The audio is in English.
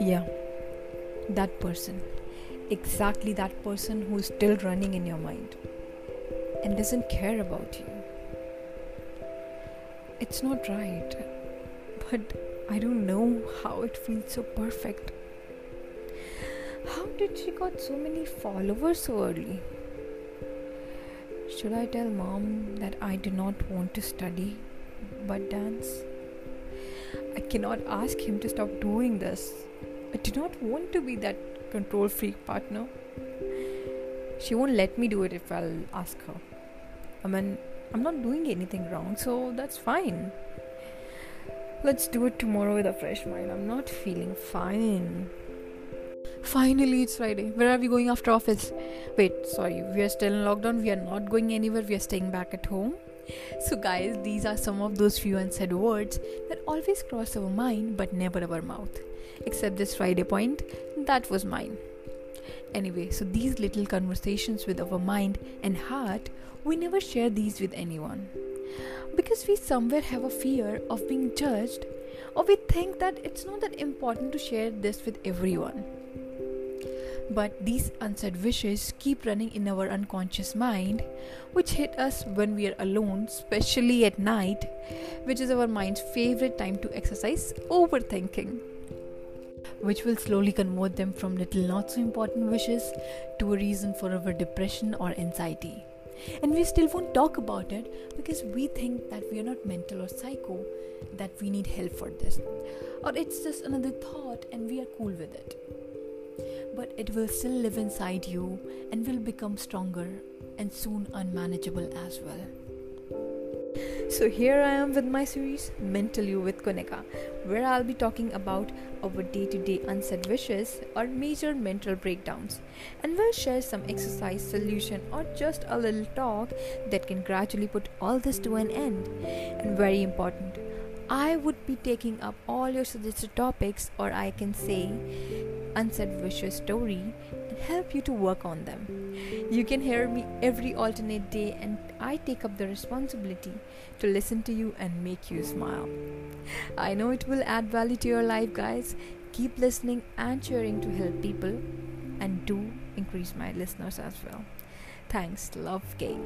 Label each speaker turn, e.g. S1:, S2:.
S1: Yeah, that person. Exactly that person who's still running in your mind and doesn't care about you. It's not right, but I don't know how it feels so perfect. How did she got so many followers so early? Should I tell mom that I do not want to study but dance? I cannot ask him to stop doing this. I do not want to be that control freak partner. She won't let me do it if I'll ask her. I mean, I'm not doing anything wrong, so that's fine. Let's do it tomorrow with a fresh mind. I'm not feeling fine. Finally, it's Friday. Where are we going after office? Wait, sorry, we are still in lockdown. We are not going anywhere. We are staying back at home. So, guys, these are some of those few unsaid words that always cross our mind but never our mouth. Except this Friday point, that was mine. Anyway, so these little conversations with our mind and heart, we never share these with anyone. Because we somewhere have a fear of being judged, or we think that it's not that important to share this with everyone. But these unsaid wishes keep running in our unconscious mind, which hit us when we are alone, especially at night, which is our mind's favorite time to exercise overthinking. Which will slowly convert them from little not so important wishes to a reason for our depression or anxiety. And we still won't talk about it because we think that we are not mental or psycho, that we need help for this. Or it's just another thought and we are cool with it but it will still live inside you and will become stronger and soon unmanageable as well. So, here I am with my series Mental You with Kunika, where I'll be talking about our day to day unsaid wishes or major mental breakdowns, and we'll share some exercise, solution, or just a little talk that can gradually put all this to an end. And very important, I would be taking up all your suggested topics, or I can say unsaid wishes story and help you to work on them. You can hear me every alternate day, and I take up the responsibility to listen to you and make you smile. I know it will add value to your life, guys. Keep listening and sharing to help people, and do increase my listeners as well. Thanks. Love, Kay.